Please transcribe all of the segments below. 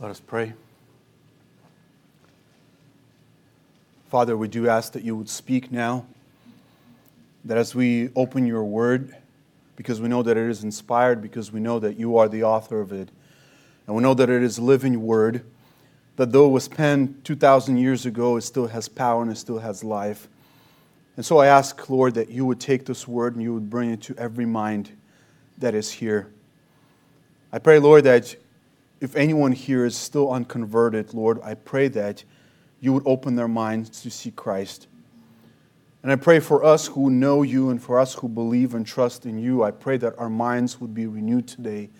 Let us pray. Father, we do ask that you would speak now, that as we open your word, because we know that it is inspired, because we know that you are the author of it, and we know that it is living word, that though it was penned 2,000 years ago, it still has power and it still has life. And so I ask, Lord, that you would take this word and you would bring it to every mind that is here. I pray, Lord, that if anyone here is still unconverted, Lord, I pray that you would open their minds to see Christ. And I pray for us who know you and for us who believe and trust in you, I pray that our minds would be renewed today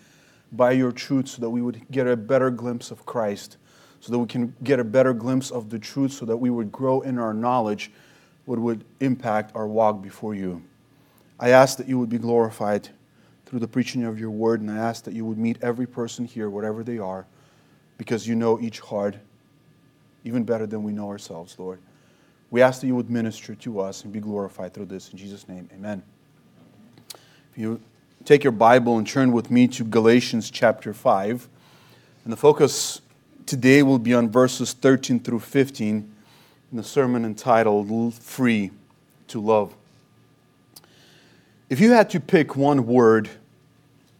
by your truth so that we would get a better glimpse of Christ, so that we can get a better glimpse of the truth, so that we would grow in our knowledge, what would impact our walk before you. I ask that you would be glorified through the preaching of your word, and I ask that you would meet every person here, whatever they are, because you know each heart even better than we know ourselves, Lord. We ask that you would minister to us and be glorified through this. In Jesus' name, amen. If you take your Bible and turn with me to Galatians chapter 5, and the focus today will be on verses 13 through 15 in the sermon entitled Free to Love. If you had to pick one word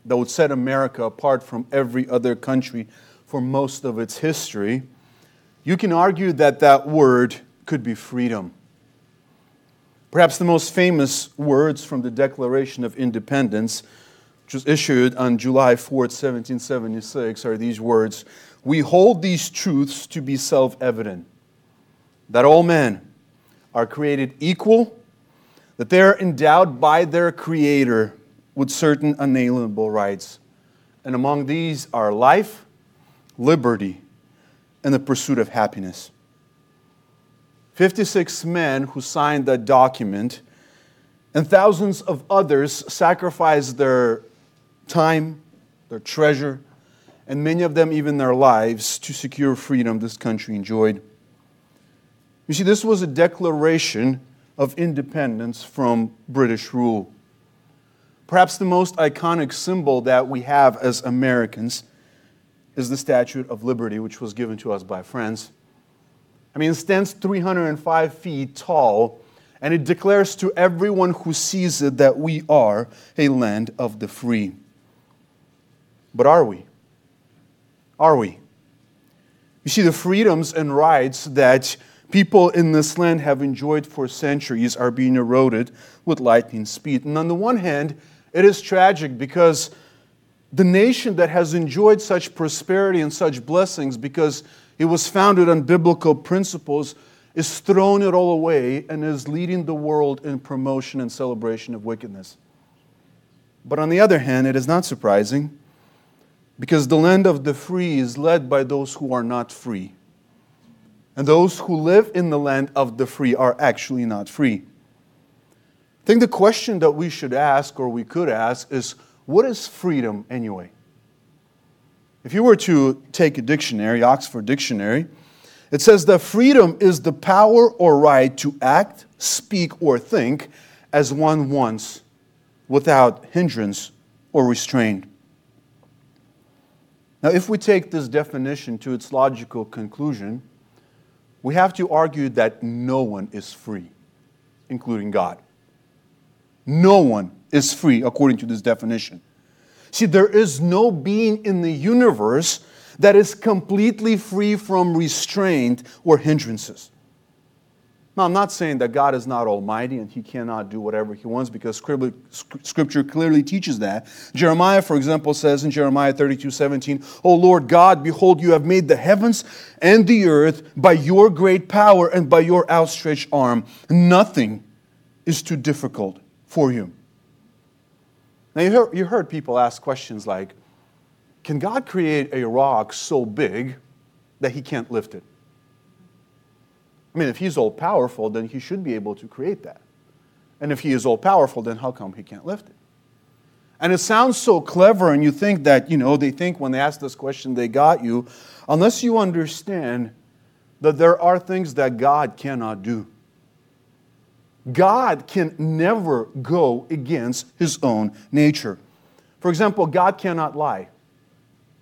that would set America apart from every other country for most of its history, you can argue that that word could be freedom. Perhaps the most famous words from the Declaration of Independence, which was issued on July 4th, 1776, are these words We hold these truths to be self evident that all men are created equal, that they are endowed by their Creator with certain unalienable rights. And among these are life, liberty, and the pursuit of happiness. 56 men who signed that document and thousands of others sacrificed their time, their treasure, and many of them even their lives to secure freedom this country enjoyed. You see, this was a declaration of independence from British rule. Perhaps the most iconic symbol that we have as Americans is the Statue of Liberty, which was given to us by France. I mean, it stands 305 feet tall, and it declares to everyone who sees it that we are a land of the free. But are we? Are we? You see, the freedoms and rights that people in this land have enjoyed for centuries are being eroded with lightning speed. And on the one hand, it is tragic because the nation that has enjoyed such prosperity and such blessings because it was founded on biblical principles is throwing it all away and is leading the world in promotion and celebration of wickedness. But on the other hand, it is not surprising because the land of the free is led by those who are not free. And those who live in the land of the free are actually not free. I think the question that we should ask, or we could ask, is what is freedom anyway? If you were to take a dictionary, Oxford Dictionary, it says that freedom is the power or right to act, speak, or think as one wants without hindrance or restraint. Now, if we take this definition to its logical conclusion, we have to argue that no one is free, including God. No one is free according to this definition. See, there is no being in the universe that is completely free from restraint or hindrances. Now, I'm not saying that God is not almighty and he cannot do whatever he wants because scripture clearly teaches that. Jeremiah, for example, says in Jeremiah 32 17, O Lord God, behold, you have made the heavens and the earth by your great power and by your outstretched arm. Nothing is too difficult for you. Now, you heard, you heard people ask questions like Can God create a rock so big that he can't lift it? I mean, if he's all powerful, then he should be able to create that. And if he is all powerful, then how come he can't lift it? And it sounds so clever, and you think that, you know, they think when they ask this question, they got you, unless you understand that there are things that God cannot do. God can never go against his own nature. For example, God cannot lie.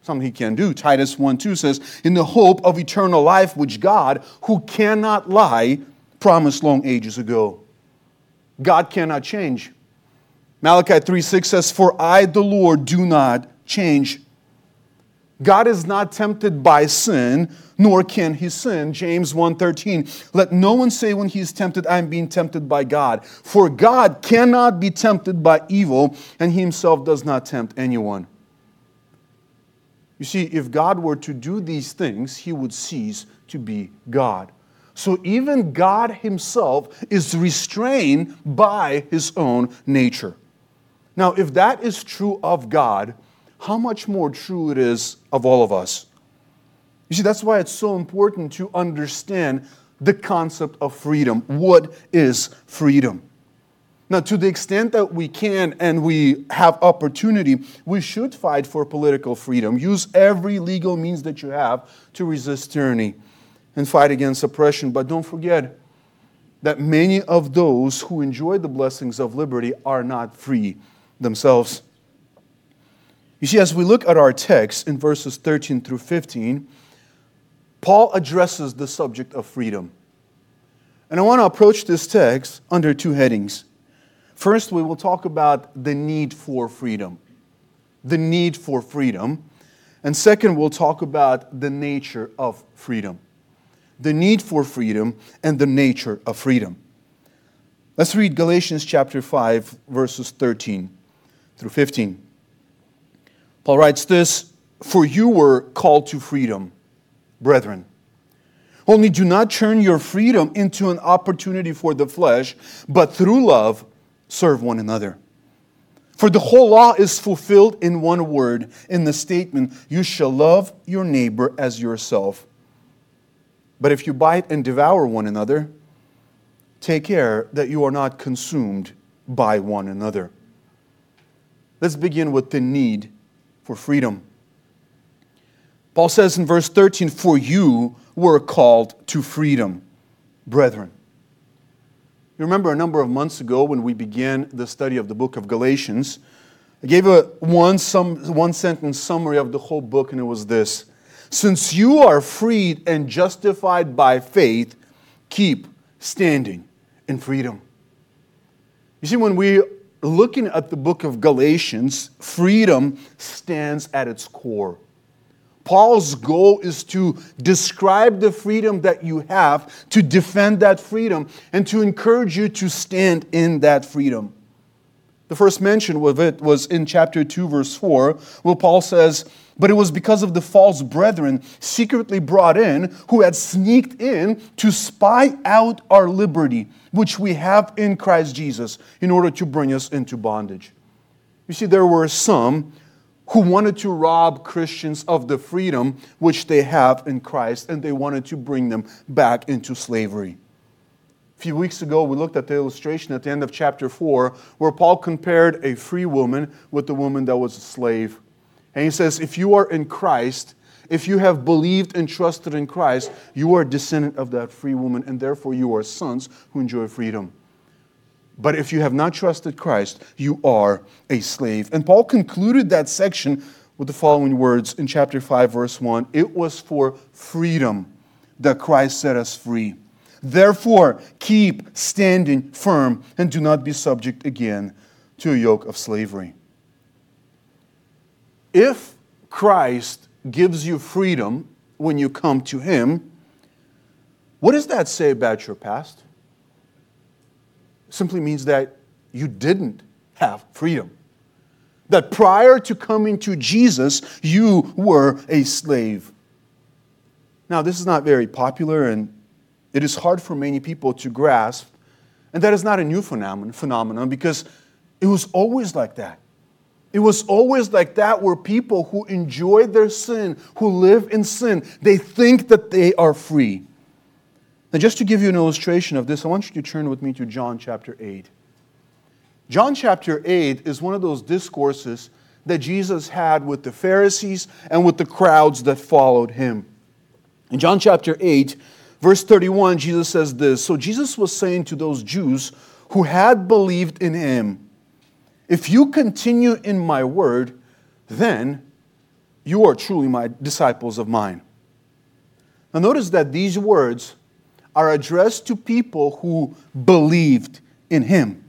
something he can do. Titus 1 2 says, In the hope of eternal life, which God, who cannot lie, promised long ages ago. God cannot change. Malachi 3 6 says, For I, the Lord, do not change. God is not tempted by sin, nor can he sin. James 1:13. Let no one say when he is tempted, I am being tempted by God. For God cannot be tempted by evil, and he himself does not tempt anyone. You see, if God were to do these things, he would cease to be God. So even God himself is restrained by his own nature. Now, if that is true of God, how much more true it is of all of us. You see, that's why it's so important to understand the concept of freedom. What is freedom? Now, to the extent that we can and we have opportunity, we should fight for political freedom. Use every legal means that you have to resist tyranny and fight against oppression. But don't forget that many of those who enjoy the blessings of liberty are not free themselves. You see, as we look at our text in verses 13 through 15, Paul addresses the subject of freedom. And I want to approach this text under two headings. First, we will talk about the need for freedom. The need for freedom. And second, we'll talk about the nature of freedom. The need for freedom and the nature of freedom. Let's read Galatians chapter 5, verses 13 through 15. Paul writes this For you were called to freedom, brethren. Only do not turn your freedom into an opportunity for the flesh, but through love serve one another. For the whole law is fulfilled in one word, in the statement, You shall love your neighbor as yourself. But if you bite and devour one another, take care that you are not consumed by one another. Let's begin with the need for freedom. Paul says in verse 13, For you were called to freedom, brethren. You remember a number of months ago when we began the study of the book of Galatians, I gave a one, some, one sentence summary of the whole book, and it was this Since you are freed and justified by faith, keep standing in freedom. You see, when we looking at the book of Galatians, freedom stands at its core. Paul's goal is to describe the freedom that you have, to defend that freedom, and to encourage you to stand in that freedom. The first mention of it was in chapter 2, verse 4, where Paul says, But it was because of the false brethren secretly brought in, who had sneaked in to spy out our liberty, which we have in Christ Jesus, in order to bring us into bondage. You see, there were some who wanted to rob Christians of the freedom which they have in Christ, and they wanted to bring them back into slavery. A few weeks ago, we looked at the illustration at the end of chapter 4 where Paul compared a free woman with the woman that was a slave. And he says, If you are in Christ, if you have believed and trusted in Christ, you are a descendant of that free woman, and therefore you are sons who enjoy freedom. But if you have not trusted Christ, you are a slave. And Paul concluded that section with the following words in chapter 5, verse 1 It was for freedom that Christ set us free. Therefore, keep standing firm and do not be subject again to a yoke of slavery. If Christ gives you freedom when you come to Him, what does that say about your past? It simply means that you didn't have freedom. That prior to coming to Jesus, you were a slave. Now, this is not very popular and it is hard for many people to grasp. And that is not a new phenomenon because it was always like that. It was always like that where people who enjoy their sin, who live in sin, they think that they are free. Now, just to give you an illustration of this, I want you to turn with me to John chapter 8. John chapter 8 is one of those discourses that Jesus had with the Pharisees and with the crowds that followed him. In John chapter 8, Verse 31, Jesus says this So Jesus was saying to those Jews who had believed in him, If you continue in my word, then you are truly my disciples of mine. Now, notice that these words are addressed to people who believed in him.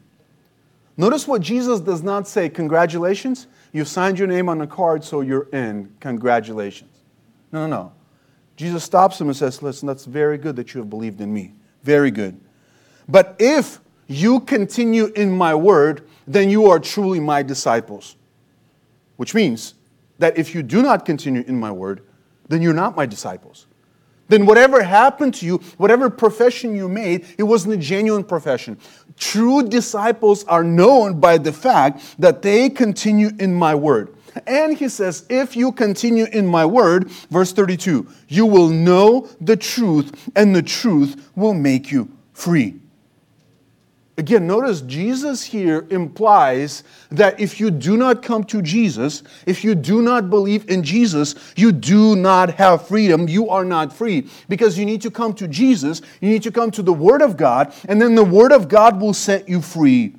Notice what Jesus does not say, Congratulations, you signed your name on a card, so you're in. Congratulations. No, no, no. Jesus stops him and says, Listen, that's very good that you have believed in me. Very good. But if you continue in my word, then you are truly my disciples. Which means that if you do not continue in my word, then you're not my disciples. Then whatever happened to you, whatever profession you made, it wasn't a genuine profession. True disciples are known by the fact that they continue in my word. And he says, if you continue in my word, verse 32, you will know the truth, and the truth will make you free. Again, notice Jesus here implies that if you do not come to Jesus, if you do not believe in Jesus, you do not have freedom. You are not free because you need to come to Jesus, you need to come to the Word of God, and then the Word of God will set you free.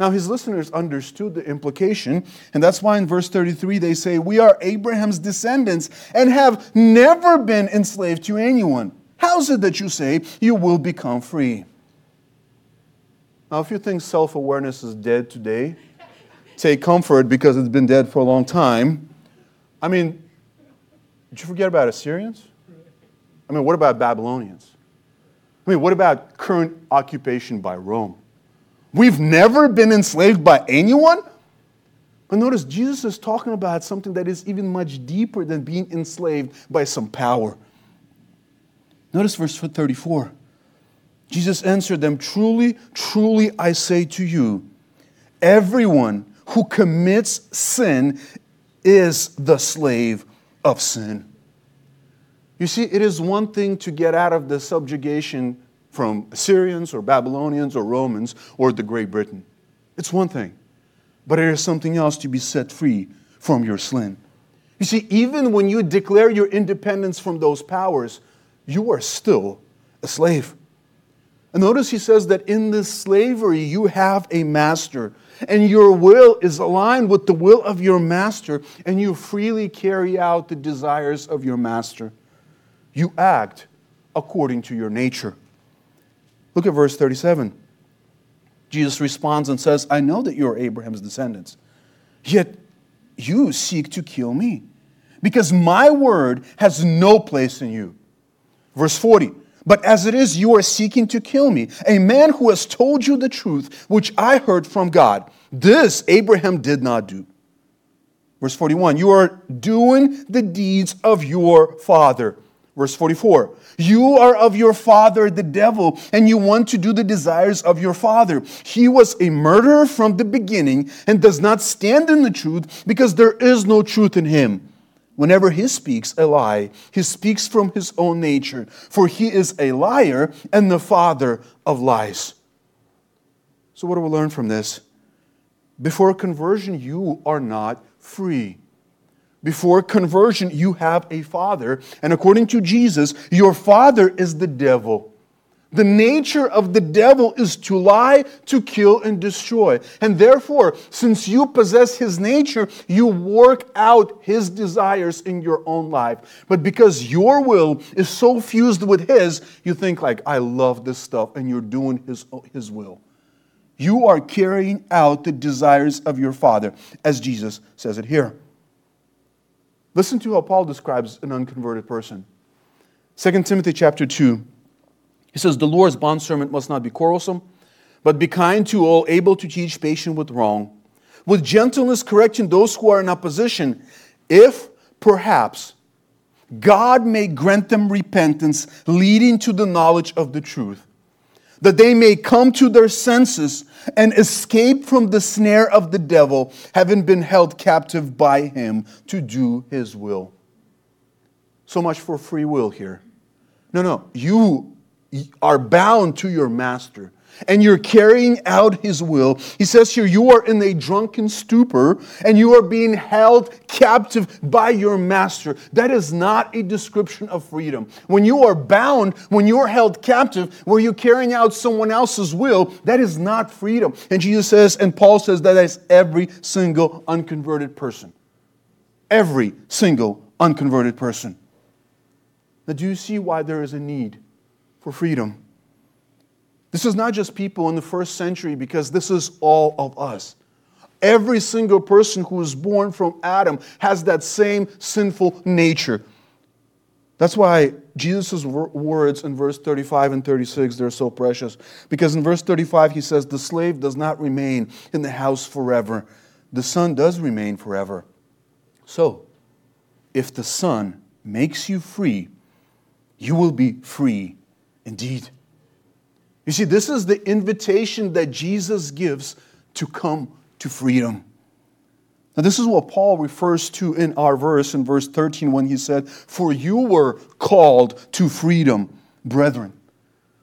Now, his listeners understood the implication, and that's why in verse 33 they say, We are Abraham's descendants and have never been enslaved to anyone. How is it that you say you will become free? Now, if you think self awareness is dead today, take comfort because it's been dead for a long time. I mean, did you forget about Assyrians? I mean, what about Babylonians? I mean, what about current occupation by Rome? We've never been enslaved by anyone? But notice, Jesus is talking about something that is even much deeper than being enslaved by some power. Notice verse 34. Jesus answered them, Truly, truly, I say to you, everyone who commits sin is the slave of sin. You see, it is one thing to get out of the subjugation from Assyrians or Babylonians or Romans or the Great Britain. It's one thing. But it is something else to be set free from your sin. You see, even when you declare your independence from those powers, you are still a slave. And notice he says that in this slavery, you have a master, and your will is aligned with the will of your master, and you freely carry out the desires of your master. You act according to your nature. Look at verse 37. Jesus responds and says, I know that you are Abraham's descendants, yet you seek to kill me, because my word has no place in you. Verse 40. But as it is, you are seeking to kill me, a man who has told you the truth, which I heard from God. This Abraham did not do. Verse 41 You are doing the deeds of your father. Verse 44 You are of your father, the devil, and you want to do the desires of your father. He was a murderer from the beginning and does not stand in the truth because there is no truth in him. Whenever he speaks a lie, he speaks from his own nature, for he is a liar and the father of lies. So, what do we learn from this? Before conversion, you are not free. Before conversion, you have a father, and according to Jesus, your father is the devil. The nature of the devil is to lie, to kill, and destroy. And therefore, since you possess his nature, you work out his desires in your own life. But because your will is so fused with his, you think like, I love this stuff, and you're doing his, his will. You are carrying out the desires of your father, as Jesus says it here. Listen to how Paul describes an unconverted person. 2 Timothy chapter 2 he says, The Lord's bondservant must not be quarrelsome, but be kind to all, able to teach, patient with wrong, with gentleness correcting those who are in opposition, if perhaps God may grant them repentance, leading to the knowledge of the truth, that they may come to their senses and escape from the snare of the devil, having been held captive by him to do his will. So much for free will here. No, no, you are bound to your master and you're carrying out his will. He says here, you are in a drunken stupor and you are being held captive by your master. That is not a description of freedom. When you are bound, when you are held captive, where you're carrying out someone else's will, that is not freedom. And Jesus says, and Paul says that is every single unconverted person. Every single unconverted person. Now, do you see why there is a need for freedom? This is not just people in the first century, because this is all of us. Every single person who is born from Adam has that same sinful nature. That's why Jesus' words in verse 35 and 36, they're so precious. Because in verse 35, he says, The slave does not remain in the house forever, the son does remain forever. So, if the son makes you free, you will be free indeed. You see, this is the invitation that Jesus gives to come to freedom. Now, this is what Paul refers to in our verse, in verse 13, when he said, For you were called to freedom, brethren.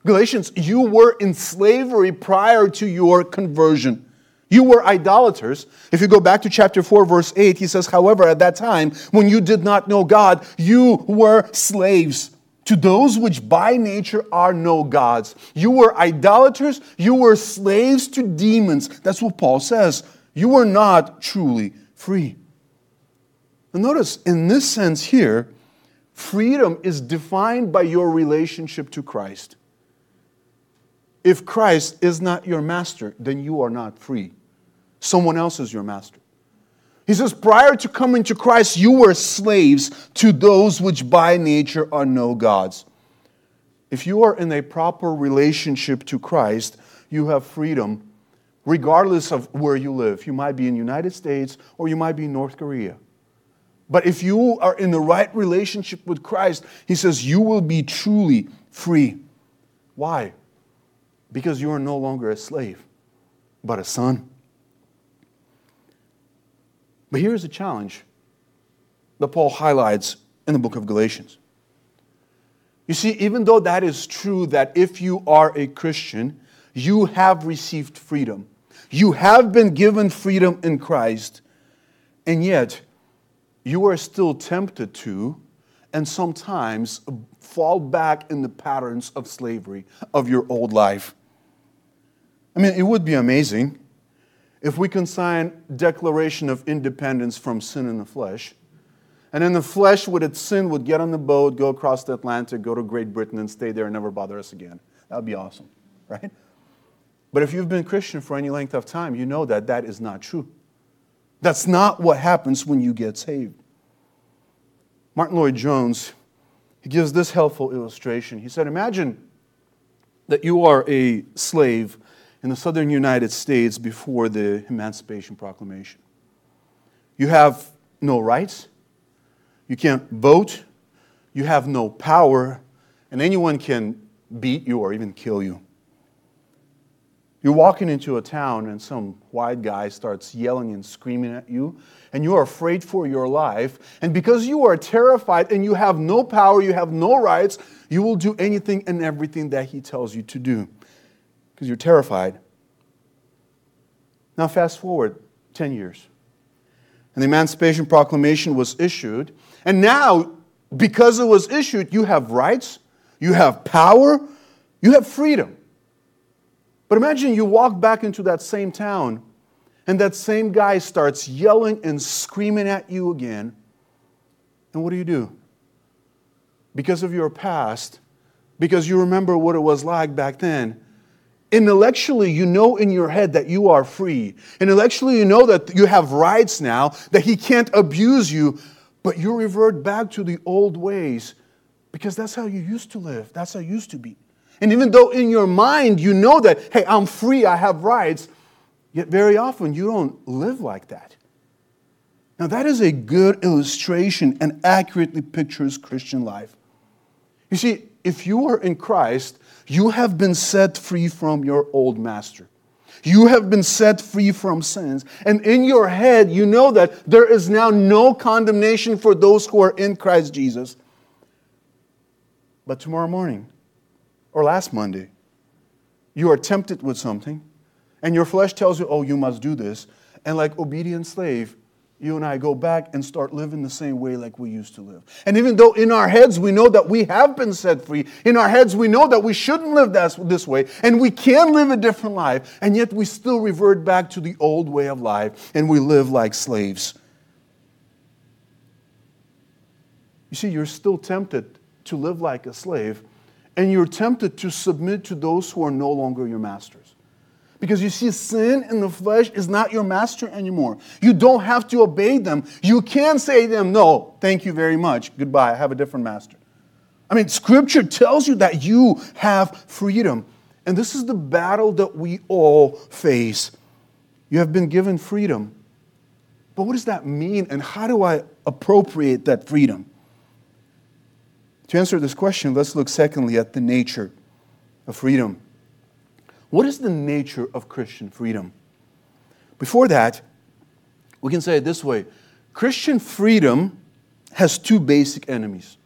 Galatians, you were in slavery prior to your conversion. You were idolaters. If you go back to chapter 4, verse 8, he says, However, at that time, when you did not know God, you were slaves to those which by nature are no gods. You were idolaters, you were slaves to demons. That's what Paul says. You were not truly free. And notice, in this sense here, freedom is defined by your relationship to Christ. If Christ is not your master, then you are not free. Someone else is your master. He says, prior to coming to Christ, you were slaves to those which by nature are no gods. If you are in a proper relationship to Christ, you have freedom regardless of where you live. You might be in the United States or you might be in North Korea. But if you are in the right relationship with Christ, he says you will be truly free. Why? Because you are no longer a slave, but a son. But here's a challenge that Paul highlights in the book of Galatians. You see, even though that is true, that if you are a Christian, you have received freedom. You have been given freedom in Christ, and yet you are still tempted to, and sometimes fall back in the patterns of slavery of your old life. I mean, it would be amazing if we can sign declaration of independence from sin in the flesh and then the flesh with its sin would get on the boat go across the atlantic go to great britain and stay there and never bother us again. That would be awesome right? But if you've been christian for any length of time you know that that is not true. That's not what happens when you get saved. Martin lloyd-jones he gives this helpful illustration. He said imagine that you are a slave in the southern United States before the Emancipation Proclamation. You have no rights, you can't vote, you have no power, and anyone can beat you or even kill you. You're walking into a town and some white guy starts yelling and screaming at you, and you are afraid for your life. And because you are terrified and you have no power, you have no rights, you will do anything and everything that he tells you to do because you're terrified. Now, fast forward 10 years. And the Emancipation Proclamation was issued. And now, because it was issued, you have rights, you have power, you have freedom. But imagine you walk back into that same town and that same guy starts yelling and screaming at you again. And what do you do? Because of your past, because you remember what it was like back then, Intellectually, you know in your head that you are free. Intellectually, you know that you have rights now, that he can't abuse you, but you revert back to the old ways because that's how you used to live. That's how you used to be. And even though in your mind you know that, hey, I'm free, I have rights, yet very often you don't live like that. Now, that is a good illustration and accurately pictures Christian life. You see, if you are in Christ, you have been set free from your old master. You have been set free from sins. And in your head, you know that there is now no condemnation for those who are in Christ Jesus. But tomorrow morning, or last Monday, you are tempted with something, and your flesh tells you, oh, you must do this. And like obedient slave, you and I go back and start living the same way like we used to live. And even though in our heads we know that we have been set free, in our heads we know that we shouldn't live this way, and we can live a different life, and yet we still revert back to the old way of life and we live like slaves. you see, you're still tempted to live like a slave, and you're tempted to submit to those who are no longer your masters. Because you see, sin in the flesh is not your master anymore. You don't have to obey them. You can say to them, No, thank you very much. Goodbye. I have a different master. I mean, scripture tells you that you have freedom. And this is the battle that we all face. You have been given freedom. But what does that mean, and how do I appropriate that freedom? To answer this question, let's look secondly at the nature of freedom. What is the nature of Christian freedom? Before that, we can say it this way Christian freedom has two basic enemies.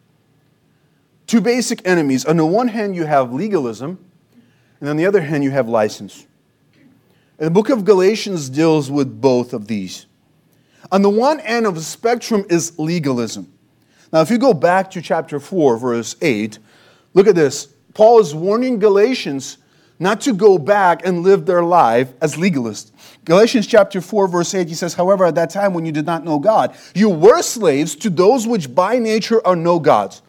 Two basic enemies. On the one hand, you have legalism, and on the other hand, you have license. And the book of Galatians deals with both of these. On the one end of the spectrum is legalism. Now, if you go back to chapter 4, verse 8, look at this. Paul is warning Galatians not to go back and live their life as legalists. Galatians chapter 4, verse 8, he says, However, at that time when you did not know God, you were slaves to those which by nature are no gods.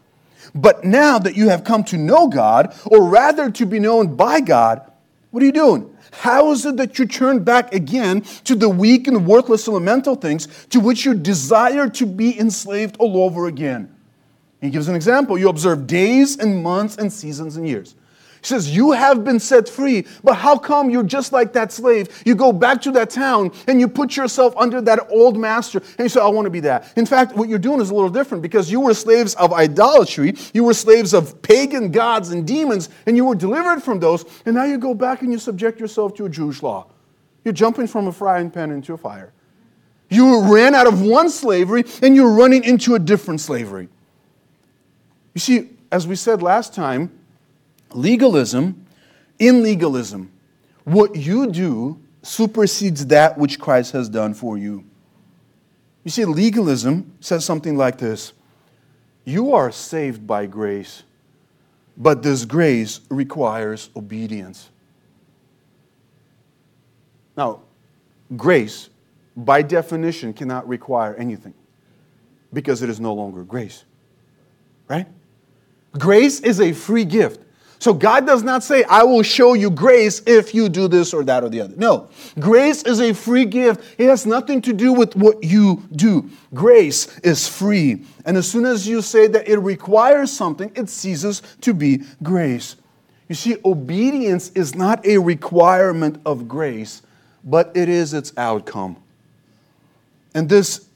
But now that you have come to know God, or rather to be known by God, what are you doing? How is it that you turn back again to the weak and worthless elemental things to which you desire to be enslaved all over again? He gives an example. You observe days and months and seasons and years. He says, You have been set free, but how come you're just like that slave? You go back to that town and you put yourself under that old master and you say, I want to be that. In fact, what you're doing is a little different because you were slaves of idolatry, you were slaves of pagan gods and demons, and you were delivered from those, and now you go back and you subject yourself to a Jewish law. You're jumping from a frying pan into a fire. You ran out of one slavery and you're running into a different slavery. You see, as we said last time, Legalism, in legalism, what you do supersedes that which Christ has done for you. You see, legalism says something like this You are saved by grace, but this grace requires obedience. Now, grace, by definition, cannot require anything because it is no longer grace. Right? Grace is a free gift. So God does not say, I will show you grace if you do this or that or the other. No. Grace is a free gift. It has nothing to do with what you do. Grace is free. And as soon as you say that it requires something, it ceases to be grace. You see, obedience is not a requirement of grace, but it is its outcome. And this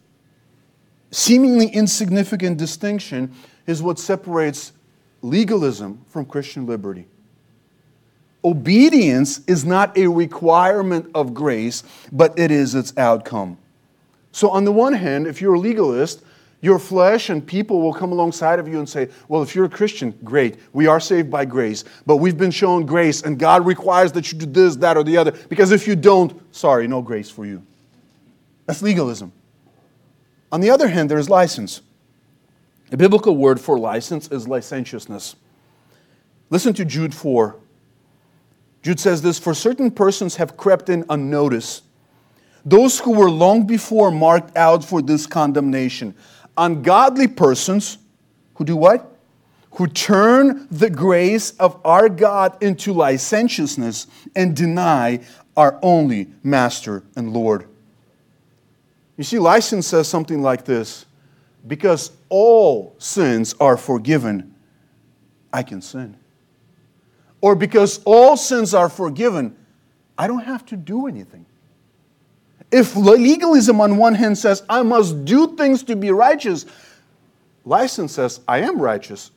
seemingly insignificant distinction is what separates legalism from Christian liberty. Obedience is not a requirement of grace, but it is its outcome. So, on the one hand, if you're a legalist, your flesh and people will come alongside of you and say, Well, if you're a Christian, great. We are saved by grace, but we've been shown grace, and God requires that you do this, that, or the other. Because if you don't, sorry, no grace for you. That's legalism. On the other hand, there's license. The biblical word for license is licentiousness. Listen to Jude 4. Jude says this For certain persons have crept in unnoticed, those who were long before marked out for this condemnation. Ungodly persons who do what? Who turn the grace of our God into licentiousness and deny our only Master and Lord. You see, license says something like this because all sins are forgiven, I can sin. Or because all sins are forgiven, I don't have to do anything. If legalism on one hand says, I must do things to be righteous, license says, I am righteous,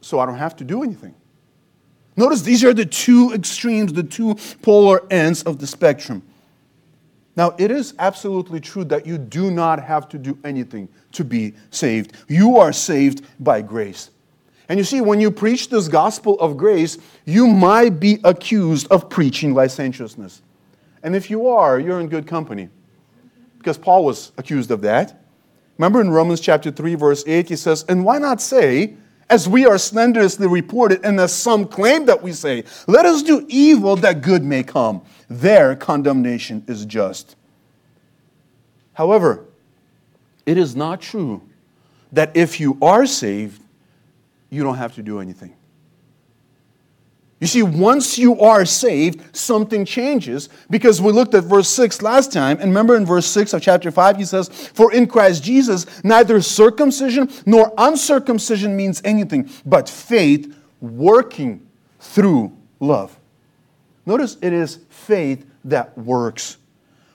so I don't have to do anything. Notice these are the two extremes, the two polar ends of the spectrum. Now, it is absolutely true that you do not have to do anything to be saved. You are saved by grace. And you see, when you preach this gospel of grace, you might be accused of preaching licentiousness. And if you are, you're in good company. Because Paul was accused of that. Remember in Romans chapter 3, verse 8, he says, And why not say, as we are slanderously reported, and as some claim that we say, let us do evil that good may come their condemnation is just. However, it is not true that if you are saved, you don't have to do anything. You see, once you are saved, something changes because we looked at verse 6 last time. And remember in verse 6 of chapter 5, he says, For in Christ Jesus, neither circumcision nor uncircumcision means anything, but faith working through love. Notice it is faith that works.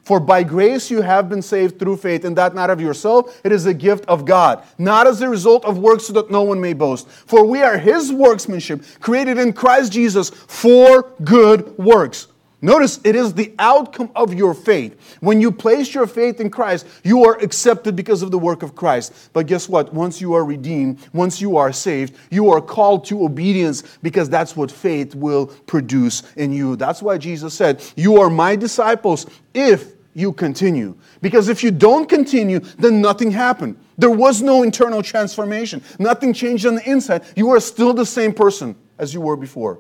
For by grace you have been saved through faith, and that not of yourself, it is a gift of God, not as a result of works, so that no one may boast. For we are his workmanship, created in Christ Jesus for good works. Notice it is the outcome of your faith. When you place your faith in Christ, you are accepted because of the work of Christ. But guess what? Once you are redeemed, once you are saved, you are called to obedience because that's what faith will produce in you. That's why Jesus said, You are my disciples if you continue. Because if you don't continue, then nothing happened. There was no internal transformation, nothing changed on the inside. You are still the same person as you were before.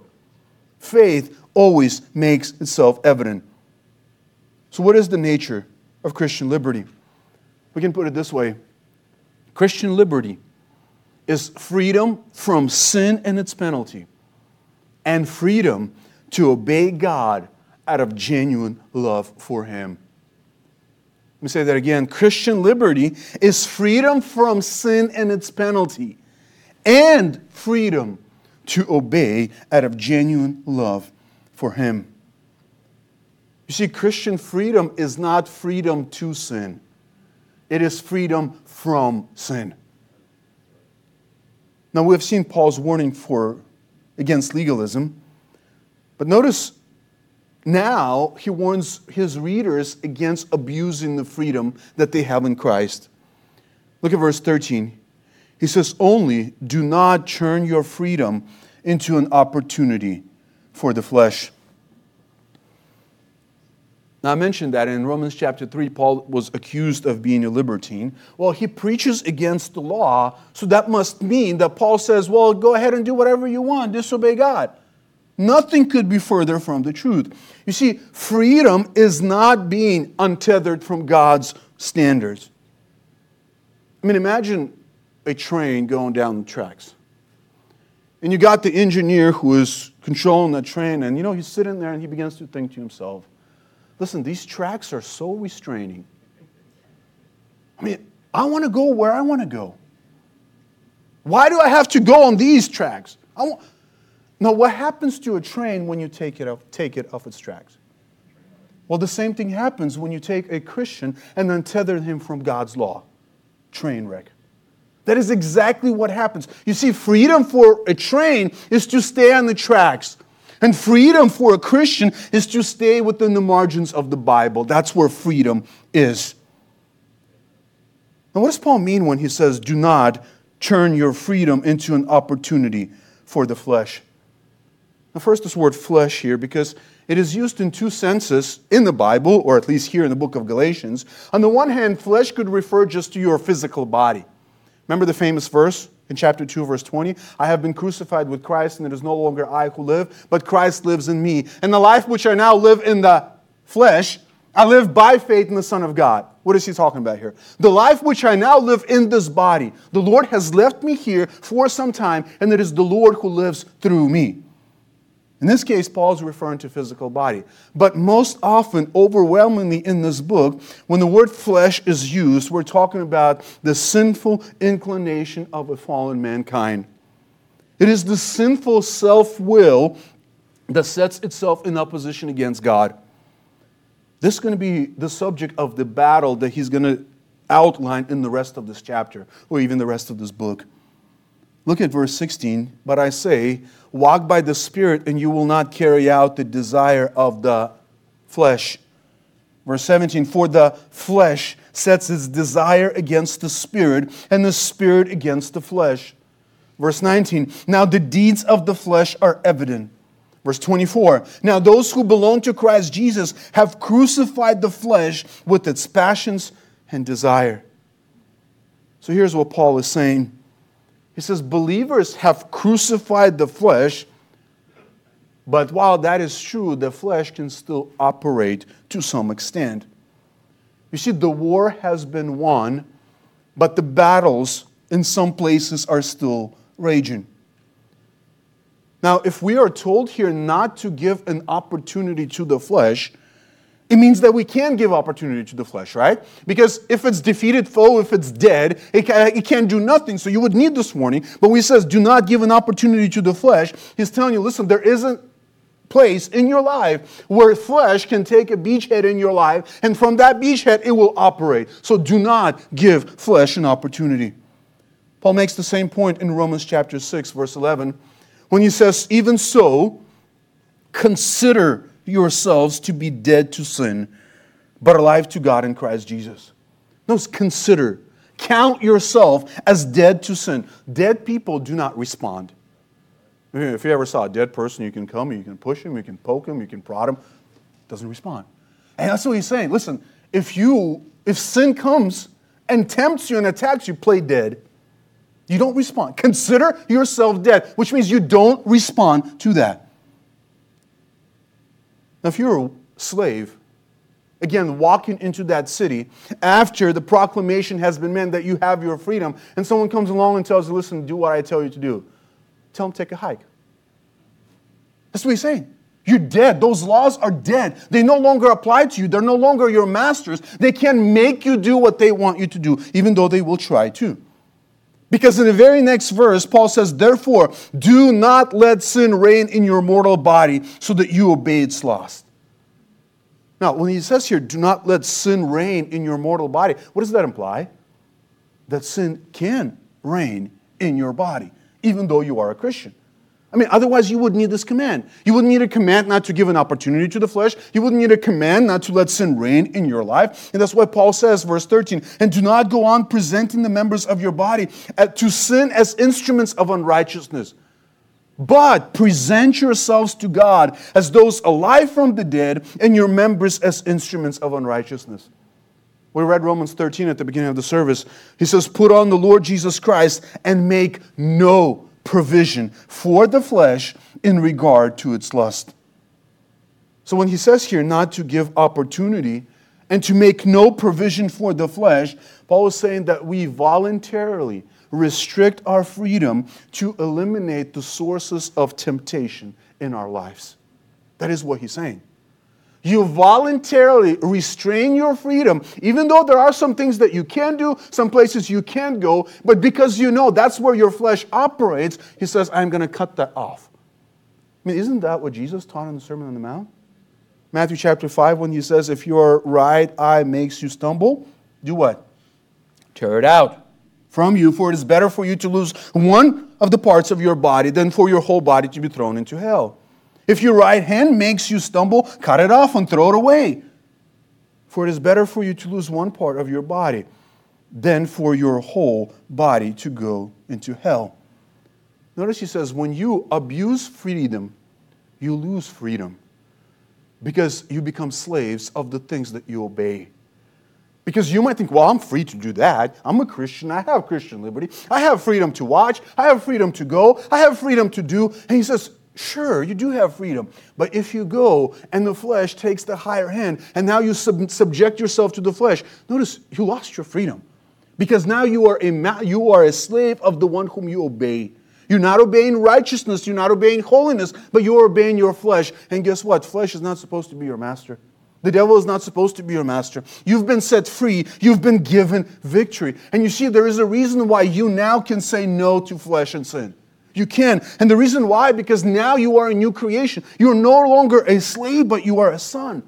Faith always makes itself evident. So, what is the nature of Christian liberty? We can put it this way Christian liberty is freedom from sin and its penalty, and freedom to obey God out of genuine love for Him. Let me say that again. Christian liberty is freedom from sin and its penalty, and freedom to obey out of genuine love for Him. You see, Christian freedom is not freedom to sin, it is freedom from sin. Now, we have seen Paul's warning for, against legalism, but notice now he warns his readers against abusing the freedom that they have in Christ. Look at verse 13. He says, Only do not turn your freedom into an opportunity for the flesh. Now, I mentioned that in Romans chapter 3, Paul was accused of being a libertine. Well, he preaches against the law, so that must mean that Paul says, Well, go ahead and do whatever you want, disobey God. Nothing could be further from the truth. You see, freedom is not being untethered from God's standards. I mean, imagine a train going down the tracks. And you got the engineer who is controlling the train, and you know, he's sitting there and he begins to think to himself, listen, these tracks are so restraining. I mean, I want to go where I want to go. Why do I have to go on these tracks? I want, now, what happens to a train when you take it, off, take it off its tracks? Well, the same thing happens when you take a Christian and then tether him from God's law. Train wreck. That is exactly what happens. You see, freedom for a train is to stay on the tracks. And freedom for a Christian is to stay within the margins of the Bible. That's where freedom is. Now, what does Paul mean when he says, do not turn your freedom into an opportunity for the flesh? Now, first, this word flesh here, because it is used in two senses in the Bible, or at least here in the book of Galatians. On the one hand, flesh could refer just to your physical body. Remember the famous verse in chapter 2, verse 20? I have been crucified with Christ, and it is no longer I who live, but Christ lives in me. And the life which I now live in the flesh, I live by faith in the Son of God. What is he talking about here? The life which I now live in this body, the Lord has left me here for some time, and it is the Lord who lives through me. In this case, Paul's referring to physical body. But most often, overwhelmingly in this book, when the word flesh is used, we're talking about the sinful inclination of a fallen mankind. It is the sinful self will that sets itself in opposition against God. This is going to be the subject of the battle that he's going to outline in the rest of this chapter, or even the rest of this book. Look at verse 16. But I say, walk by the Spirit, and you will not carry out the desire of the flesh. Verse 17 For the flesh sets its desire against the Spirit, and the Spirit against the flesh. Verse 19 Now the deeds of the flesh are evident. Verse 24 Now those who belong to Christ Jesus have crucified the flesh with its passions and desire. So here's what Paul is saying he says, believers have crucified the flesh, but while that is true, the flesh can still operate to some extent. You see, the war has been won, but the battles in some places are still raging. Now, if we are told here not to give an opportunity to the flesh, it means that we can give opportunity to the flesh, right? Because if it's defeated foe, if it's dead, it, can, it can't do nothing. So you would need this warning. But when he says, do not give an opportunity to the flesh, he's telling you, listen, there isn't place in your life where flesh can take a beachhead in your life, and from that beachhead it will operate. So do not give flesh an opportunity. Paul makes the same point in Romans chapter 6, verse 11, when he says, Even so, consider yourselves to be dead to sin, but alive to God in Christ Jesus. Notice, consider. Count yourself as dead to sin. Dead people do not respond. If you ever saw a dead person, you can come, you can push him, you can poke him, you can prod him. Doesn't respond. And that's what he's saying. Listen, if you, if sin comes and tempts you and attacks you, play dead. You don't respond. Consider yourself dead, which means you don't respond to that. Now, if you're a slave, again, walking into that city after the proclamation has been made that you have your freedom, and someone comes along and tells you, listen, do what I tell you to do. Tell them take a hike. That's what he's saying. You're dead. Those laws are dead. They no longer apply to you. They're no longer your masters. They can't make you do what they want you to do, even though they will try to. Because in the very next verse, Paul says, Therefore, do not let sin reign in your mortal body so that you obey its lust. Now, when he says here, do not let sin reign in your mortal body, what does that imply? That sin can reign in your body even though you are a Christian. I mean, otherwise, you would need this command. You would need a command not to give an opportunity to the flesh. You would need a command not to let sin reign in your life. And that's why Paul says, verse 13, and do not go on presenting the members of your body to sin as instruments of unrighteousness. But present yourselves to God as those alive from the dead, and your members as instruments of unrighteousness. We read Romans 13 at the beginning of the service. He says, Put on the Lord Jesus Christ and make no provision for the flesh in regard to its lust. So when he says here not to give opportunity and to make no provision for the flesh, Paul is saying that we voluntarily restrict our freedom to eliminate the sources of temptation in our lives. That is what he's saying. You voluntarily restrain your freedom, even though there are some things that you can do, some places you can't go, but because you know that's where your flesh operates, he says, I'm going to cut that off. I mean, isn't that what Jesus taught in the Sermon on the Mount? Matthew chapter 5, when he says, If your right eye makes you stumble, do what? Tear it out from you, for it is better for you to lose one of the parts of your body than for your whole body to be thrown into hell. If your right hand makes you stumble, cut it off and throw it away. For it is better for you to lose one part of your body than for your whole body to go into hell. Notice he says, when you abuse freedom, you lose freedom because you become slaves of the things that you obey. Because you might think, well, I'm free to do that. I'm a Christian. I have Christian liberty. I have freedom to watch. I have freedom to go. I have freedom to do. And he says, Sure, you do have freedom. But if you go and the flesh takes the higher hand and now you sub- subject yourself to the flesh, notice you lost your freedom. Because now you are, a ma- you are a slave of the one whom you obey. You're not obeying righteousness, you're not obeying holiness, but you're obeying your flesh. And guess what? Flesh is not supposed to be your master. The devil is not supposed to be your master. You've been set free. You've been given victory. And you see, there is a reason why you now can say no to flesh and sin. You can. And the reason why, because now you are a new creation. You are no longer a slave, but you are a son.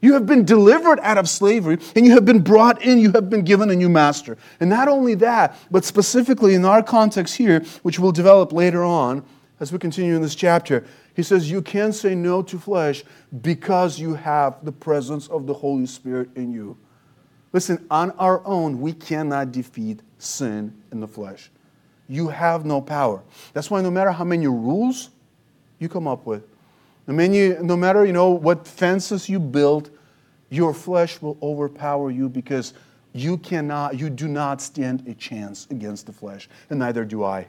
You have been delivered out of slavery and you have been brought in, you have been given a new master. And not only that, but specifically in our context here, which we'll develop later on as we continue in this chapter, he says, You can say no to flesh because you have the presence of the Holy Spirit in you. Listen, on our own, we cannot defeat sin in the flesh you have no power. That's why no matter how many rules you come up with, no, many, no matter you know what fences you build, your flesh will overpower you because you cannot, you do not stand a chance against the flesh, and neither do I.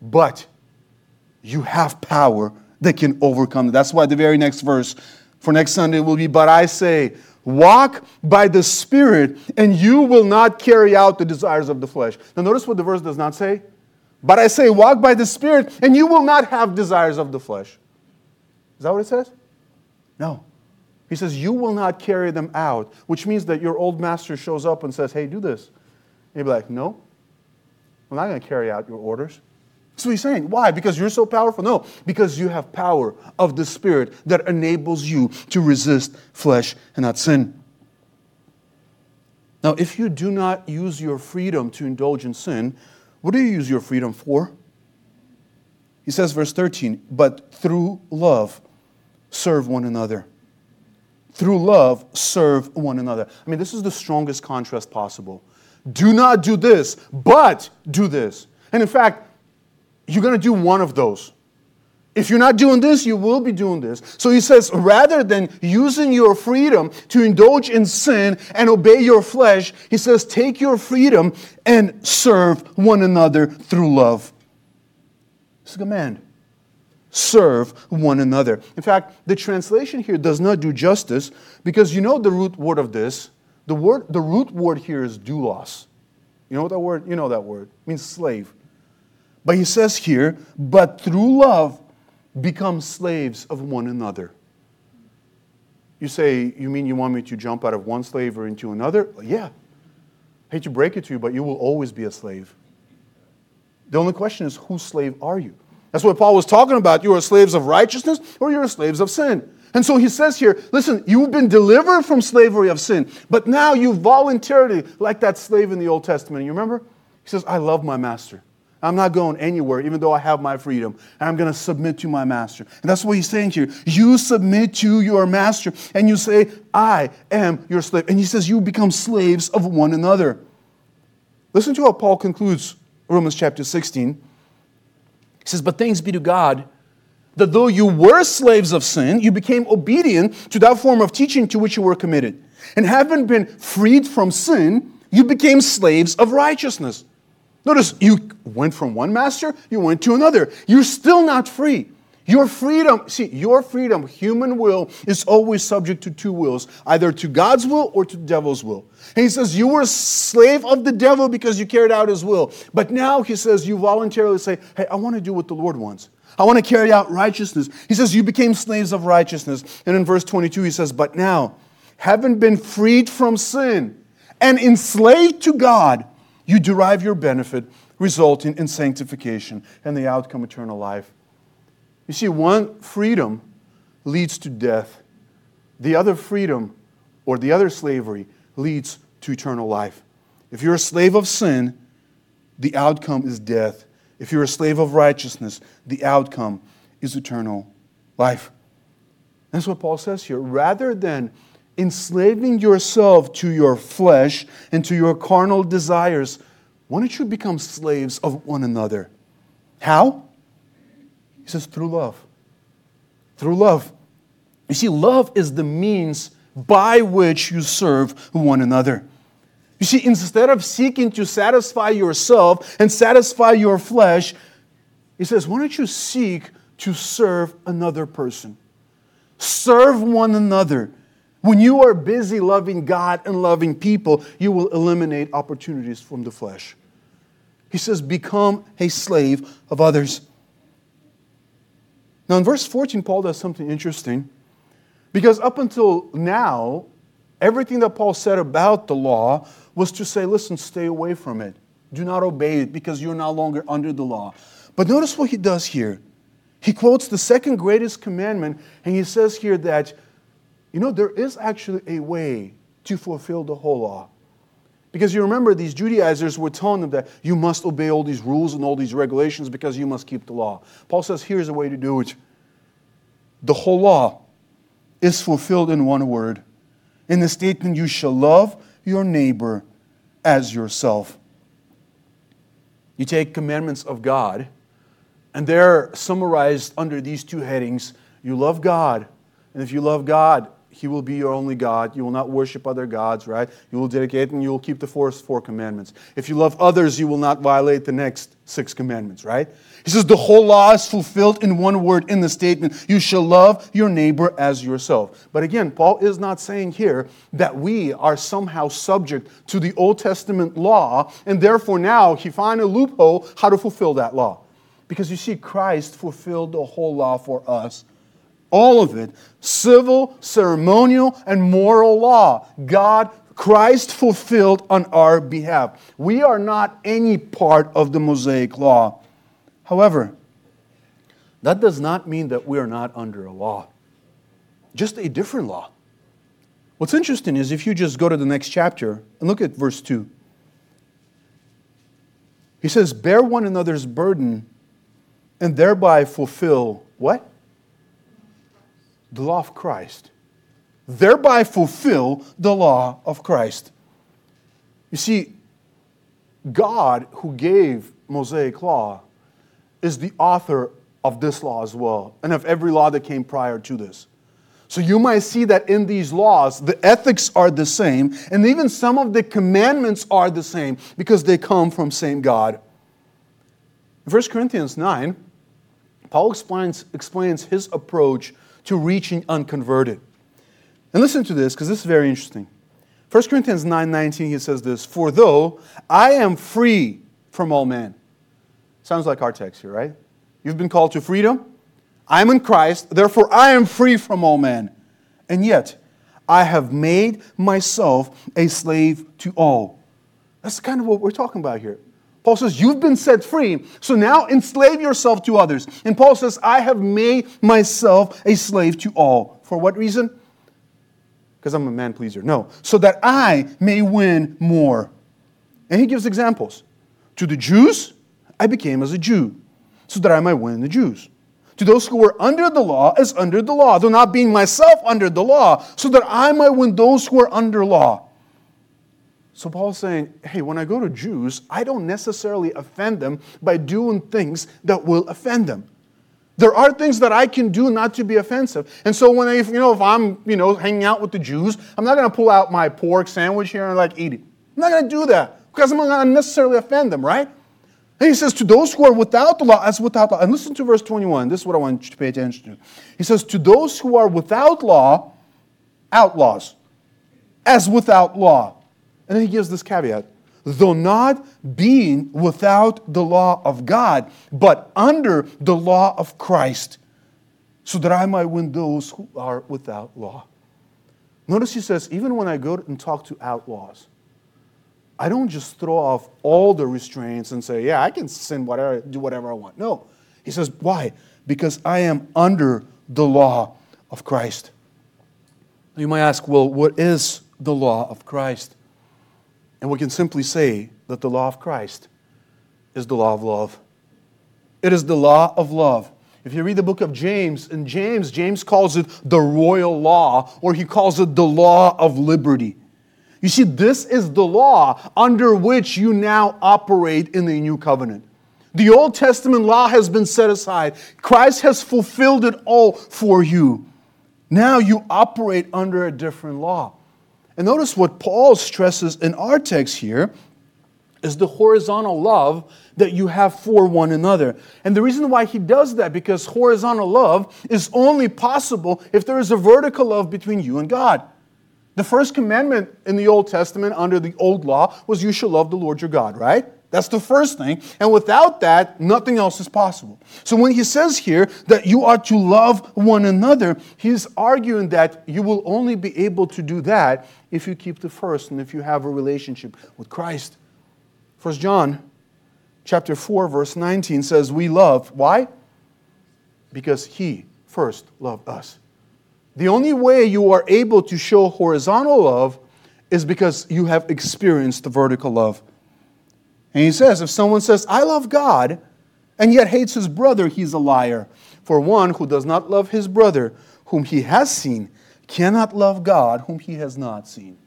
But you have power that can overcome. That's why the very next verse for next Sunday will be, But I say, Walk by the Spirit, and you will not carry out the desires of the flesh. Now, notice what the verse does not say. But I say, walk by the Spirit, and you will not have desires of the flesh. Is that what it says? No. He says, You will not carry them out, which means that your old master shows up and says, Hey, do this. And you'll be like, No, I'm not going to carry out your orders. So he's saying, why? Because you're so powerful? No, because you have power of the Spirit that enables you to resist flesh and not sin. Now, if you do not use your freedom to indulge in sin, what do you use your freedom for? He says, verse 13, but through love serve one another. Through love serve one another. I mean, this is the strongest contrast possible. Do not do this, but do this. And in fact, you're going to do one of those. If you're not doing this, you will be doing this. So he says, rather than using your freedom to indulge in sin and obey your flesh, he says, take your freedom and serve one another through love. It's a command. Serve one another. In fact, the translation here does not do justice because you know the root word of this. The, word, the root word here is doulos. You know that word? You know that word. It means slave. But he says here, but through love, become slaves of one another. You say, You mean you want me to jump out of one slavery into another? Yeah. I hate to break it to you, but you will always be a slave. The only question is, whose slave are you? That's what Paul was talking about. You are slaves of righteousness or you're slaves of sin. And so he says here, listen, you've been delivered from slavery of sin, but now you voluntarily, like that slave in the Old Testament, you remember? He says, I love my master. I'm not going anywhere, even though I have my freedom. I'm going to submit to my master. And that's what he's saying here. You submit to your master and you say, I am your slave. And he says, You become slaves of one another. Listen to how Paul concludes Romans chapter 16. He says, But thanks be to God that though you were slaves of sin, you became obedient to that form of teaching to which you were committed. And having been freed from sin, you became slaves of righteousness. Notice you went from one master, you went to another. You're still not free. Your freedom, see, your freedom, human will, is always subject to two wills, either to God's will or to the devil's will. And he says, You were a slave of the devil because you carried out his will. But now he says, You voluntarily say, Hey, I want to do what the Lord wants. I want to carry out righteousness. He says, You became slaves of righteousness. And in verse 22, he says, But now, having been freed from sin and enslaved to God, you derive your benefit, resulting in sanctification and the outcome eternal life. You see, one freedom leads to death, the other freedom or the other slavery leads to eternal life. If you're a slave of sin, the outcome is death. If you're a slave of righteousness, the outcome is eternal life. That's what Paul says here. Rather than enslaving yourself to your flesh and to your carnal desires, why don't you become slaves of one another? How? He says, through love. Through love. You see, love is the means by which you serve one another. You see, instead of seeking to satisfy yourself and satisfy your flesh, he says, why don't you seek to serve another person? Serve one another. When you are busy loving God and loving people, you will eliminate opportunities from the flesh. He says, Become a slave of others. Now, in verse 14, Paul does something interesting because up until now, everything that Paul said about the law was to say, Listen, stay away from it. Do not obey it because you're no longer under the law. But notice what he does here. He quotes the second greatest commandment, and he says here that you know, there is actually a way to fulfill the whole law. Because you remember, these Judaizers were telling them that you must obey all these rules and all these regulations because you must keep the law. Paul says, here's a way to do it. The whole law is fulfilled in one word in the statement, you shall love your neighbor as yourself. You take commandments of God, and they're summarized under these two headings you love God, and if you love God, he will be your only God. You will not worship other gods, right? You will dedicate and you will keep the first four commandments. If you love others, you will not violate the next six commandments, right? He says the whole law is fulfilled in one word in the statement you shall love your neighbor as yourself. But again, Paul is not saying here that we are somehow subject to the Old Testament law, and therefore now he find a loophole how to fulfill that law. Because you see, Christ fulfilled the whole law for us all of it civil, ceremonial, and moral law. God, Christ fulfilled on our behalf. We are not any part of the Mosaic law. However, that does not mean that we are not under a law, just a different law. What's interesting is if you just go to the next chapter and look at verse 2. He says, Bear one another's burden and thereby fulfill what? The law of Christ, thereby fulfill the law of Christ. You see, God, who gave Mosaic law, is the author of this law as well, and of every law that came prior to this. So you might see that in these laws, the ethics are the same, and even some of the commandments are the same because they come from same God. In 1 Corinthians 9, Paul explains, explains his approach to reaching unconverted. And listen to this because this is very interesting. 1 Corinthians 9:19 he says this, "For though I am free from all men." Sounds like our text here, right? You've been called to freedom. I'm in Christ, therefore I am free from all men. And yet, I have made myself a slave to all. That's kind of what we're talking about here. Paul says, You've been set free, so now enslave yourself to others. And Paul says, I have made myself a slave to all. For what reason? Because I'm a man pleaser. No, so that I may win more. And he gives examples. To the Jews, I became as a Jew, so that I might win the Jews. To those who were under the law, as under the law, though not being myself under the law, so that I might win those who are under law. So Paul's saying, hey, when I go to Jews, I don't necessarily offend them by doing things that will offend them. There are things that I can do not to be offensive. And so when I, you know, if I'm, you know, hanging out with the Jews, I'm not going to pull out my pork sandwich here and like eat it. I'm not going to do that because I'm not going to necessarily offend them, right? And he says, to those who are without the law, as without law. And listen to verse 21. This is what I want you to pay attention to. He says, to those who are without law, outlaws, as without law. And then he gives this caveat though not being without the law of God, but under the law of Christ, so that I might win those who are without law. Notice he says, even when I go and talk to outlaws, I don't just throw off all the restraints and say, yeah, I can sin whatever, do whatever I want. No. He says, why? Because I am under the law of Christ. You might ask, well, what is the law of Christ? And we can simply say that the law of Christ is the law of love. It is the law of love. If you read the book of James, in James, James calls it the royal law, or he calls it the law of liberty. You see, this is the law under which you now operate in the new covenant. The Old Testament law has been set aside. Christ has fulfilled it all for you. Now you operate under a different law. And notice what Paul stresses in our text here is the horizontal love that you have for one another. And the reason why he does that because horizontal love is only possible if there is a vertical love between you and God. The first commandment in the Old Testament under the old law was you shall love the Lord your God, right? That's the first thing. And without that, nothing else is possible. So when he says here that you are to love one another, he's arguing that you will only be able to do that if you keep the first and if you have a relationship with Christ. First John chapter 4 verse 19 says we love why? Because he first loved us. The only way you are able to show horizontal love is because you have experienced the vertical love. And he says, if someone says, I love God, and yet hates his brother, he's a liar. For one who does not love his brother, whom he has seen, cannot love God, whom he has not seen.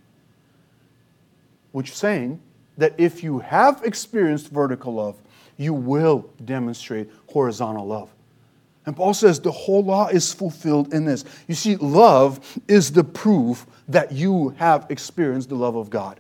Which is saying that if you have experienced vertical love, you will demonstrate horizontal love. And Paul says the whole law is fulfilled in this. You see, love is the proof that you have experienced the love of God.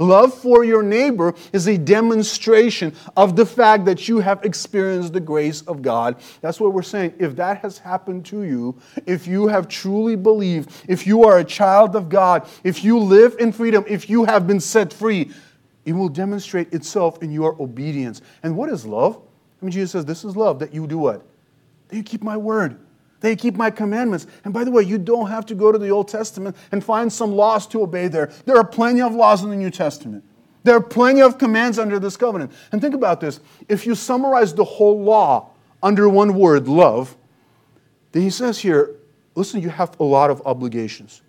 Love for your neighbor is a demonstration of the fact that you have experienced the grace of God. That's what we're saying. If that has happened to you, if you have truly believed, if you are a child of God, if you live in freedom, if you have been set free, it will demonstrate itself in your obedience. And what is love? I mean, Jesus says, This is love, that you do what? That you keep my word. They keep my commandments. And by the way, you don't have to go to the Old Testament and find some laws to obey there. There are plenty of laws in the New Testament. There are plenty of commands under this covenant. And think about this if you summarize the whole law under one word, love, then he says here, listen, you have a lot of obligations.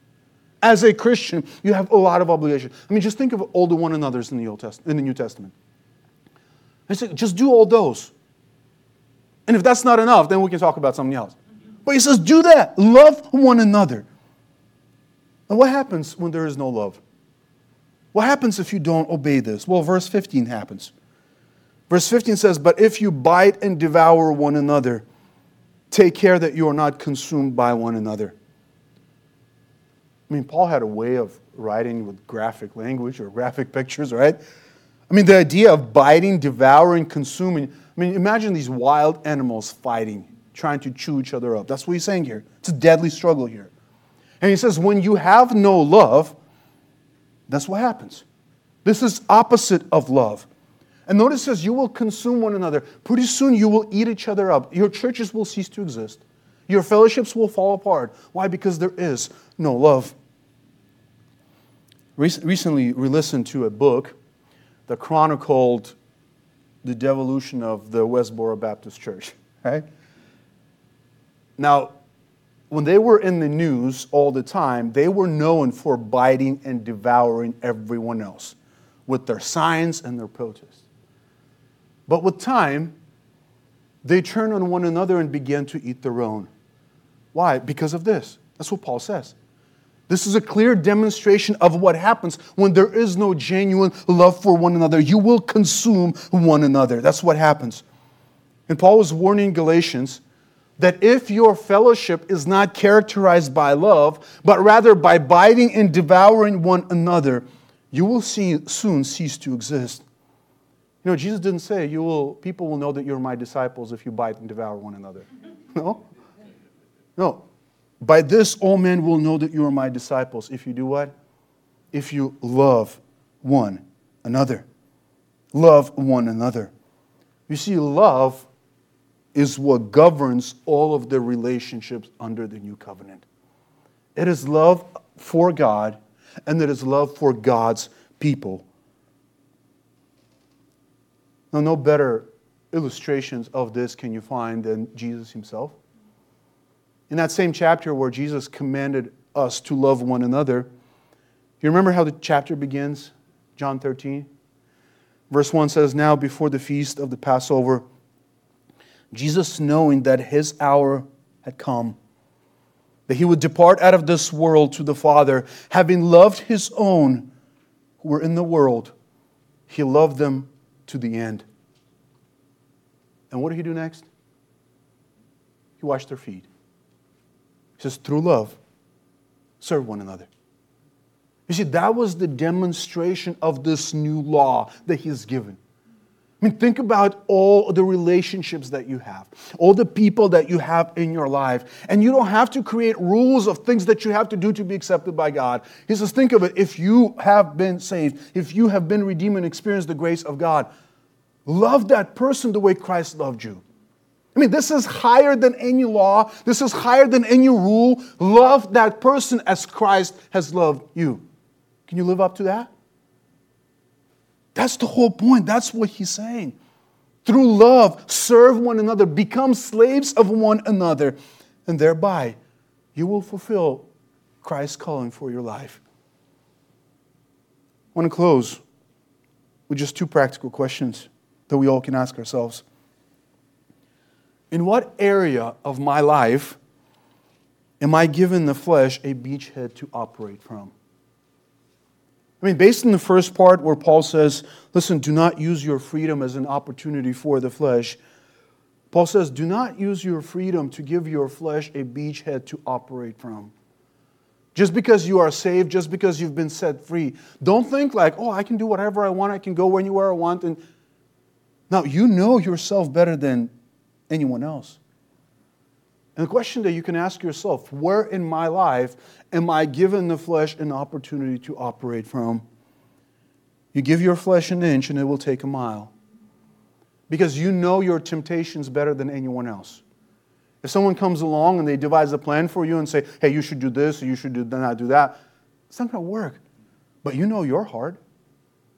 As a Christian, you have a lot of obligations. I mean, just think of all the one another's in the Old Testament, in the New Testament. I say, just do all those. And if that's not enough, then we can talk about something else. But he says, do that. Love one another. And what happens when there is no love? What happens if you don't obey this? Well, verse 15 happens. Verse 15 says, But if you bite and devour one another, take care that you are not consumed by one another. I mean, Paul had a way of writing with graphic language or graphic pictures, right? I mean, the idea of biting, devouring, consuming. I mean, imagine these wild animals fighting trying to chew each other up. That's what he's saying here. It's a deadly struggle here. And he says, when you have no love, that's what happens. This is opposite of love. And notice says, you will consume one another. Pretty soon you will eat each other up. Your churches will cease to exist. Your fellowships will fall apart. Why? Because there is no love. Recently, we listened to a book that chronicled the devolution of the Westboro Baptist Church, right? Now, when they were in the news all the time, they were known for biting and devouring everyone else with their signs and their protests. But with time, they turned on one another and began to eat their own. Why? Because of this. That's what Paul says. This is a clear demonstration of what happens when there is no genuine love for one another. You will consume one another. That's what happens. And Paul was warning Galatians that if your fellowship is not characterized by love, but rather by biting and devouring one another, you will see, soon cease to exist. You know, Jesus didn't say, you will, people will know that you're my disciples if you bite and devour one another. No? No. By this, all men will know that you are my disciples if you do what? If you love one another. Love one another. You see, love is what governs all of the relationships under the new covenant. It is love for God and it is love for God's people. Now, no better illustrations of this can you find than Jesus himself. In that same chapter where Jesus commanded us to love one another, you remember how the chapter begins? John 13. Verse 1 says, Now before the feast of the Passover, Jesus, knowing that his hour had come, that he would depart out of this world to the Father, having loved his own who were in the world, he loved them to the end. And what did he do next? He washed their feet. He says, through love, serve one another. You see, that was the demonstration of this new law that he's given. I mean, think about all the relationships that you have, all the people that you have in your life. And you don't have to create rules of things that you have to do to be accepted by God. He says, think of it. If you have been saved, if you have been redeemed and experienced the grace of God, love that person the way Christ loved you. I mean, this is higher than any law, this is higher than any rule. Love that person as Christ has loved you. Can you live up to that? That's the whole point. That's what he's saying. Through love, serve one another, become slaves of one another, and thereby you will fulfill Christ's calling for your life. I want to close with just two practical questions that we all can ask ourselves. In what area of my life am I giving the flesh a beachhead to operate from? I mean, based on the first part where Paul says, listen, do not use your freedom as an opportunity for the flesh. Paul says, Do not use your freedom to give your flesh a beachhead to operate from. Just because you are saved, just because you've been set free, don't think like, oh, I can do whatever I want, I can go anywhere I want. And now you know yourself better than anyone else. And the question that you can ask yourself where in my life am I giving the flesh an opportunity to operate from? You give your flesh an inch and it will take a mile. Because you know your temptations better than anyone else. If someone comes along and they devise a plan for you and say, hey, you should do this or you should do, not do that, it's not going to work. But you know your heart.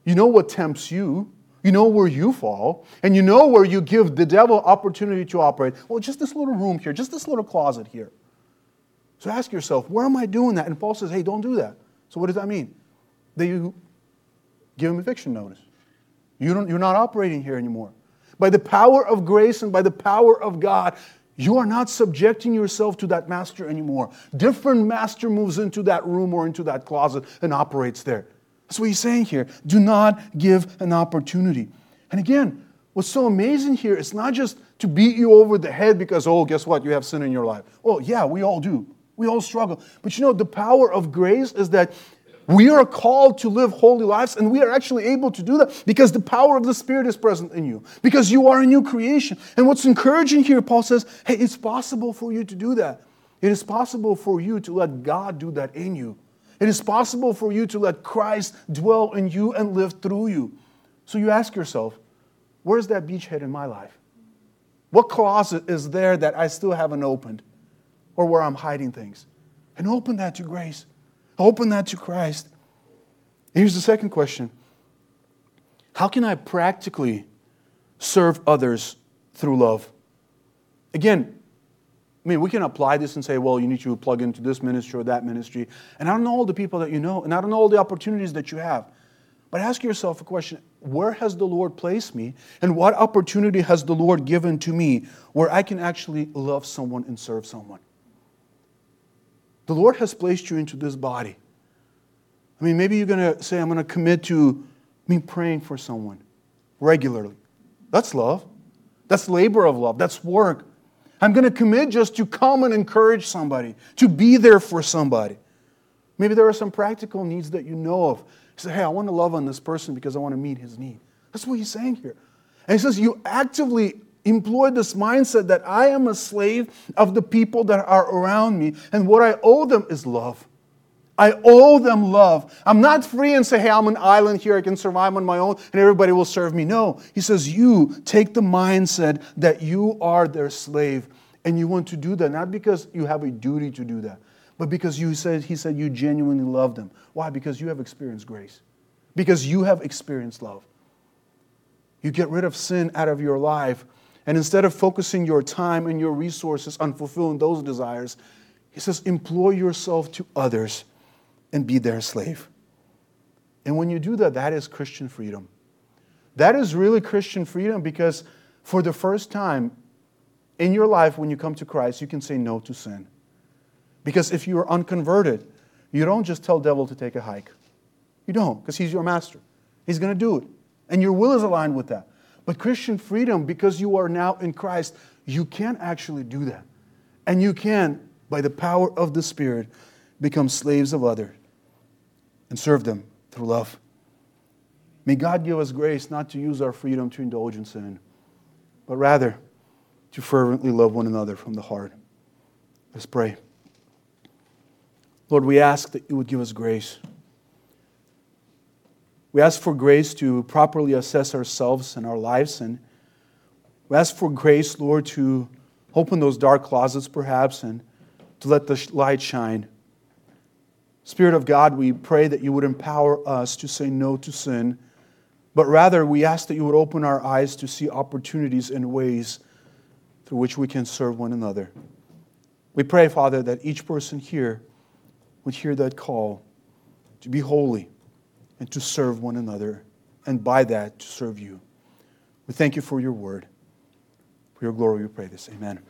You know what tempts you. You know where you fall. And you know where you give the devil opportunity to operate. Well, just this little room here, just this little closet here. So ask yourself, where am I doing that? And Paul says, hey, don't do that. So what does that mean? That you give him eviction notice. You don't, you're not operating here anymore. By the power of grace and by the power of God, you are not subjecting yourself to that master anymore. Different master moves into that room or into that closet and operates there. That's what he's saying here. Do not give an opportunity. And again, what's so amazing here is not just to beat you over the head because, oh, guess what? You have sin in your life. Oh, yeah, we all do. We all struggle. But you know, the power of grace is that we are called to live holy lives, and we are actually able to do that because the power of the Spirit is present in you, because you are a new creation. And what's encouraging here, Paul says, hey, it's possible for you to do that. It is possible for you to let God do that in you. It is possible for you to let Christ dwell in you and live through you. So you ask yourself, where's that beachhead in my life? What closet is there that I still haven't opened or where I'm hiding things? And open that to grace. Open that to Christ. Here's the second question How can I practically serve others through love? Again, I mean, we can apply this and say, well, you need to plug into this ministry or that ministry. And I don't know all the people that you know, and I don't know all the opportunities that you have. But ask yourself a question where has the Lord placed me? And what opportunity has the Lord given to me where I can actually love someone and serve someone? The Lord has placed you into this body. I mean, maybe you're going to say, I'm going to commit to me praying for someone regularly. That's love. That's labor of love. That's work. I'm going to commit just to come and encourage somebody, to be there for somebody. Maybe there are some practical needs that you know of. You say, hey, I want to love on this person because I want to meet his need. That's what he's saying here. And he says, you actively employ this mindset that I am a slave of the people that are around me, and what I owe them is love. I owe them love. I'm not free and say, hey, I'm an island here, I can survive on my own, and everybody will serve me. No. He says, you take the mindset that you are their slave, and you want to do that, not because you have a duty to do that, but because you said, he said, you genuinely love them. Why? Because you have experienced grace, because you have experienced love. You get rid of sin out of your life and instead of focusing your time and your resources on fulfilling those desires, he says, employ yourself to others and be their slave. And when you do that, that is Christian freedom. That is really Christian freedom because for the first time in your life, when you come to Christ, you can say no to sin. Because if you are unconverted, you don't just tell devil to take a hike. You don't, because he's your master. He's going to do it. And your will is aligned with that. But Christian freedom, because you are now in Christ, you can actually do that. And you can, by the power of the Spirit, become slaves of others and serve them through love. May God give us grace not to use our freedom to indulge in sin, but rather to fervently love one another from the heart. Let's pray. Lord, we ask that you would give us grace. We ask for grace to properly assess ourselves and our lives. And we ask for grace, Lord, to open those dark closets perhaps and to let the light shine. Spirit of God, we pray that you would empower us to say no to sin, but rather we ask that you would open our eyes to see opportunities and ways through which we can serve one another. We pray, Father, that each person here would hear that call to be holy and to serve one another, and by that, to serve you. We thank you for your word. For your glory, we pray this. Amen.